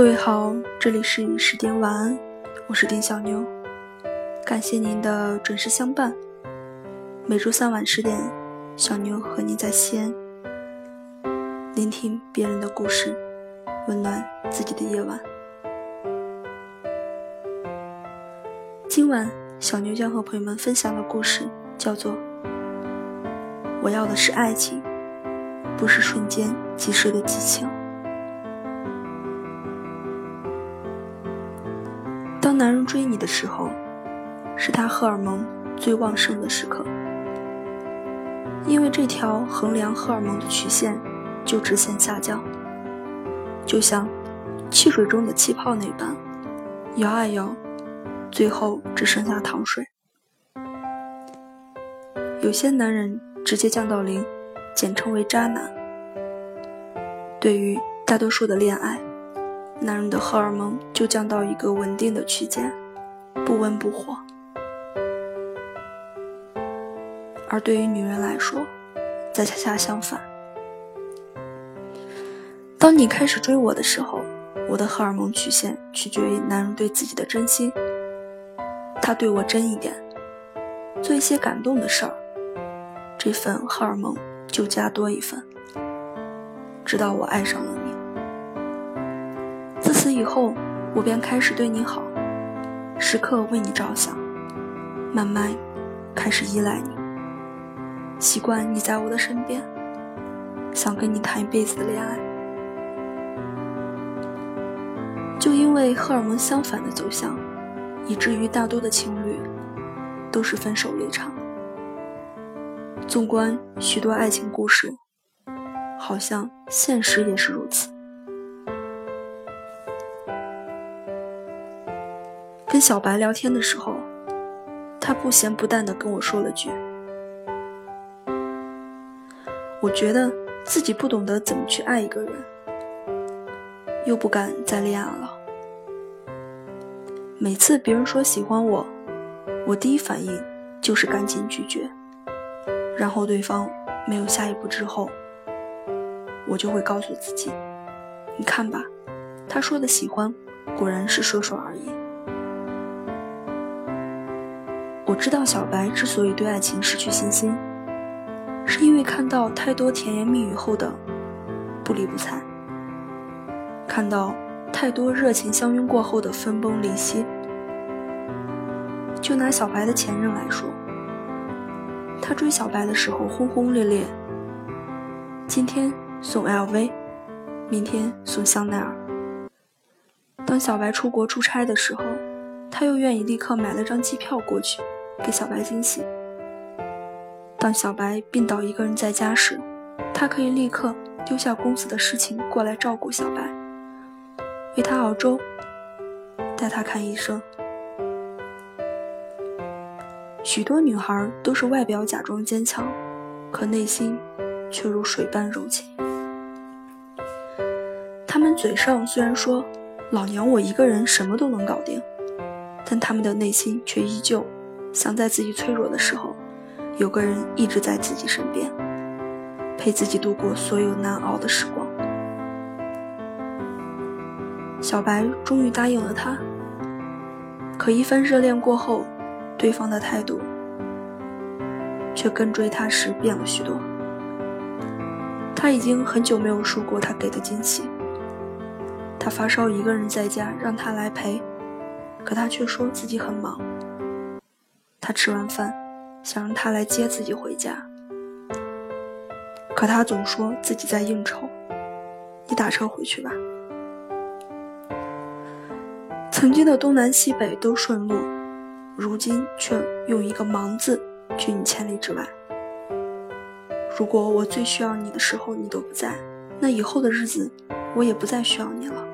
各位好，这里是十点晚安，我是丁小妞，感谢您的准时相伴。每周三晚十点，小妞和你在西安，聆听别人的故事，温暖自己的夜晚。今晚，小妞将和朋友们分享的故事叫做《我要的是爱情》。不是瞬间即逝的激情。男人追你的时候，是他荷尔蒙最旺盛的时刻，因为这条衡量荷尔蒙的曲线就直线下降，就像汽水中的气泡那般，摇啊摇，最后只剩下糖水。有些男人直接降到零。简称为渣男。对于大多数的恋爱，男人的荷尔蒙就降到一个稳定的区间，不温不火。而对于女人来说，则恰恰相反。当你开始追我的时候，我的荷尔蒙曲线取决于男人对自己的真心。他对我真一点，做一些感动的事儿，这份荷尔蒙。就加多一份，直到我爱上了。此以后，我便开始对你好，时刻为你着想，慢慢开始依赖你，习惯你在我的身边，想跟你谈一辈子的恋爱。就因为荷尔蒙相反的走向，以至于大多的情侣都是分手离场。纵观许多爱情故事，好像现实也是如此。跟小白聊天的时候，他不咸不淡的跟我说了句：“我觉得自己不懂得怎么去爱一个人，又不敢再恋爱了。每次别人说喜欢我，我第一反应就是赶紧拒绝。”然后对方没有下一步之后，我就会告诉自己：“你看吧，他说的喜欢，果然是说说而已。”知道小白之所以对爱情失去信心，是因为看到太多甜言蜜语后的不离不睬，看到太多热情相拥过后的分崩离析。就拿小白的前任来说。他追小白的时候轰轰烈烈，今天送 LV，明天送香奈儿。当小白出国出差的时候，他又愿意立刻买了张机票过去，给小白惊喜。当小白病倒一个人在家时，他可以立刻丢下公司的事情过来照顾小白，为他熬粥，带他看医生。许多女孩都是外表假装坚强，可内心却如水般柔情。她们嘴上虽然说“老娘我一个人什么都能搞定”，但她们的内心却依旧想在自己脆弱的时候，有个人一直在自己身边，陪自己度过所有难熬的时光。小白终于答应了他，可一番热恋过后。对方的态度却跟追他时变了许多。他已经很久没有说过他给的惊喜。他发烧一个人在家，让他来陪，可他却说自己很忙。他吃完饭想让他来接自己回家，可他总说自己在应酬。你打车回去吧。曾经的东南西北都顺路。如今却用一个“忙”字拒你千里之外。如果我最需要你的时候你都不在，那以后的日子我也不再需要你了。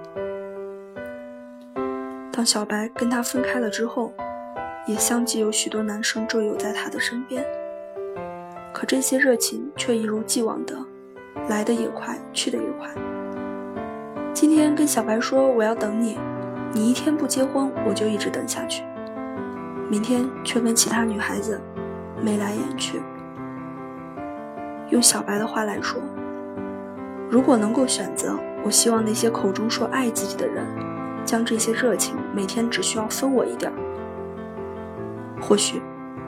当小白跟他分开了之后，也相继有许多男生追友在他的身边，可这些热情却一如既往的来的也快，去的也快。今天跟小白说我要等你，你一天不结婚，我就一直等下去。明天却跟其他女孩子眉来眼去。用小白的话来说，如果能够选择，我希望那些口中说爱自己的人，将这些热情每天只需要分我一点儿，或许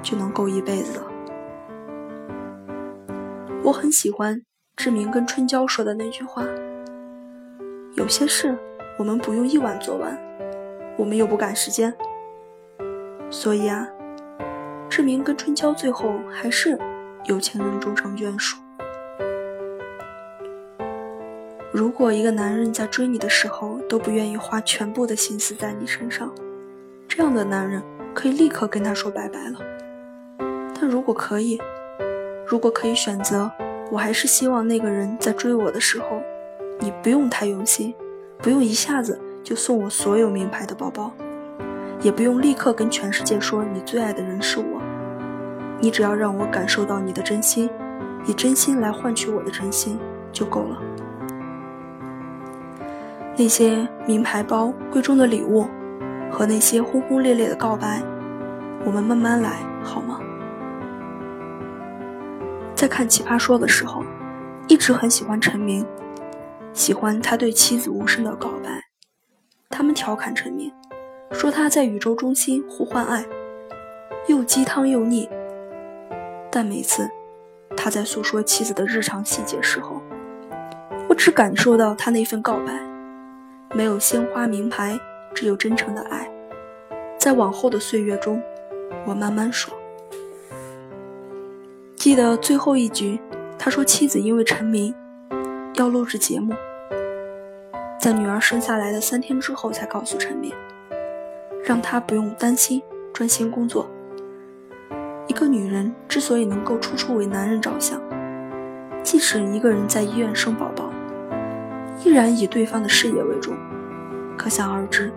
就能够一辈子了。我很喜欢志明跟春娇说的那句话：“有些事我们不用一晚做完，我们又不赶时间。”所以啊，志明跟春娇最后还是有情人终成眷属。如果一个男人在追你的时候都不愿意花全部的心思在你身上，这样的男人可以立刻跟他说拜拜了。但如果可以，如果可以选择，我还是希望那个人在追我的时候，你不用太用心，不用一下子就送我所有名牌的包包，也不用立刻跟全世界说你最爱的人是我。你只要让我感受到你的真心，以真心来换取我的真心就够了。那些名牌包、贵重的礼物，和那些轰轰烈烈的告白，我们慢慢来好吗？在看《奇葩说》的时候，一直很喜欢陈明，喜欢他对妻子无声的告白。他们调侃陈明，说他在宇宙中心呼唤爱，又鸡汤又腻。但每次他在诉说妻子的日常细节时候，我只感受到他那份告白，没有鲜花名牌，只有真诚的爱。在往后的岁月中，我慢慢说。记得最后一局，他说妻子因为陈明要录制节目，在女儿生下来的三天之后才告诉陈明，让他不用担心，专心工作。一个女人之所以能够处处为男人着想，即使一个人在医院生宝宝，依然以对方的事业为重，可想而知，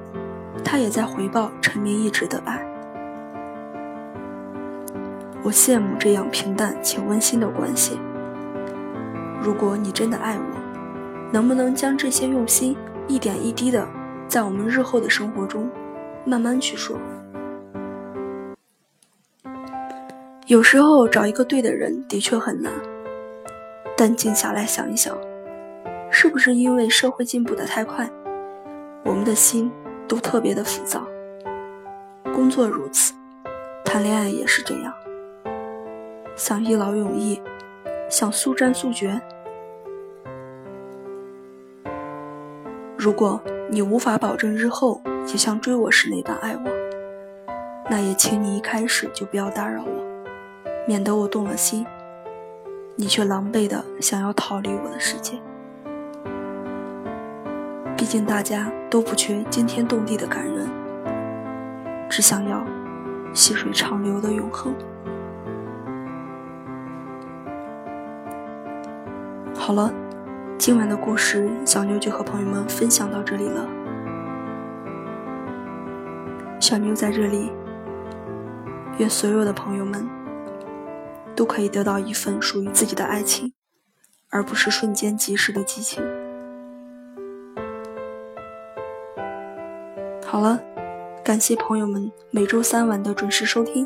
他也在回报陈明一直的爱。我羡慕这样平淡且温馨的关系。如果你真的爱我，能不能将这些用心一点一滴的，在我们日后的生活中，慢慢去说？有时候找一个对的人的确很难，但静下来想一想，是不是因为社会进步的太快，我们的心都特别的浮躁？工作如此，谈恋爱也是这样。想一劳永逸，想速战速决。如果你无法保证日后也像追我时那般爱我，那也请你一开始就不要打扰我，免得我动了心，你却狼狈的想要逃离我的世界。毕竟大家都不缺惊天动地的感人，只想要细水长流的永恒。好了，今晚的故事小妞就和朋友们分享到这里了。小妞在这里，愿所有的朋友们都可以得到一份属于自己的爱情，而不是瞬间即逝的激情。好了，感谢朋友们每周三晚的准时收听，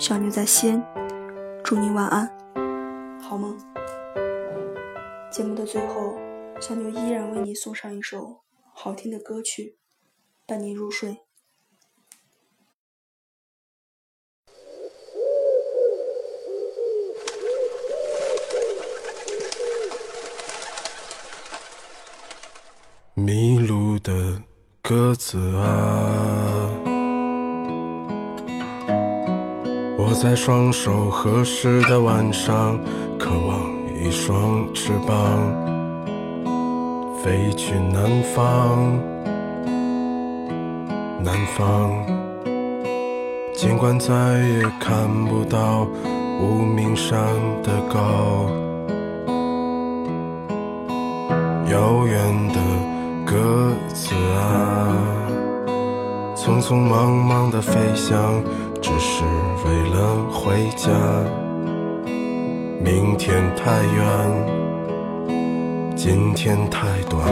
小牛在西安，祝您晚安，好梦。节目的最后，小牛依然为你送上一首好听的歌曲，伴你入睡。迷路的鸽子啊，我在双手合十的晚上，渴望。一双翅膀飞去南方，南方。尽管再也看不到无名山的高，遥远的鸽子啊，匆匆忙忙的飞翔，只是为了回家。明天太远，今天太短。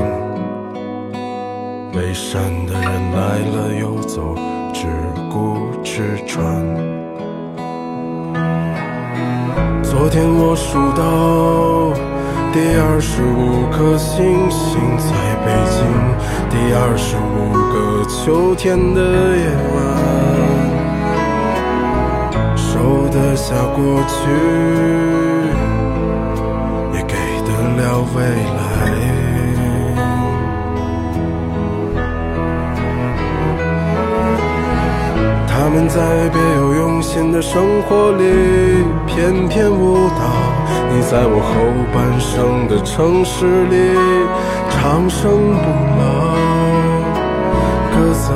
背山的人来了又走，只顾吃穿。昨天我数到第二十五颗星星在北京，第二十五个秋天的夜晚，收得下过去，也给得了未来。他们在别有用心的生活里翩翩舞蹈，你在我后半生的城市里长生不老。鸽子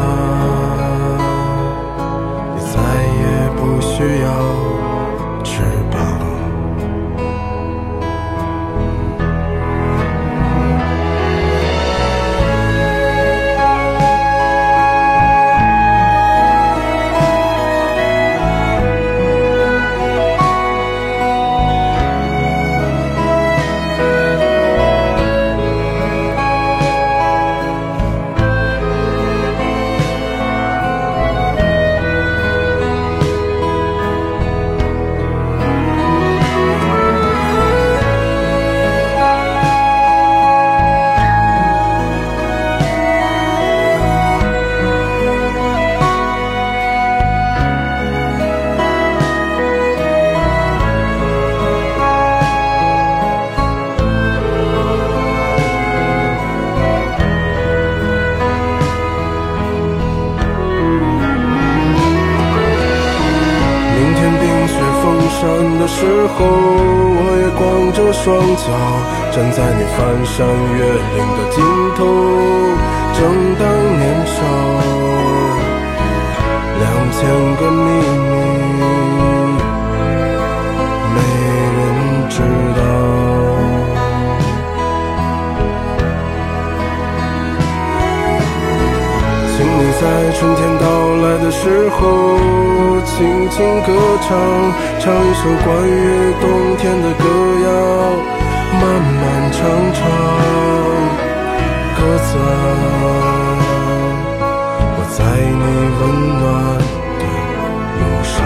双脚站在你翻山越岭的尽头。正当年少，两千个秘密，没人知道。请你在春天到来的时候，轻轻歌唱，唱一首关于冬天的歌谣，漫漫长长，歌赞我在你温暖的路上。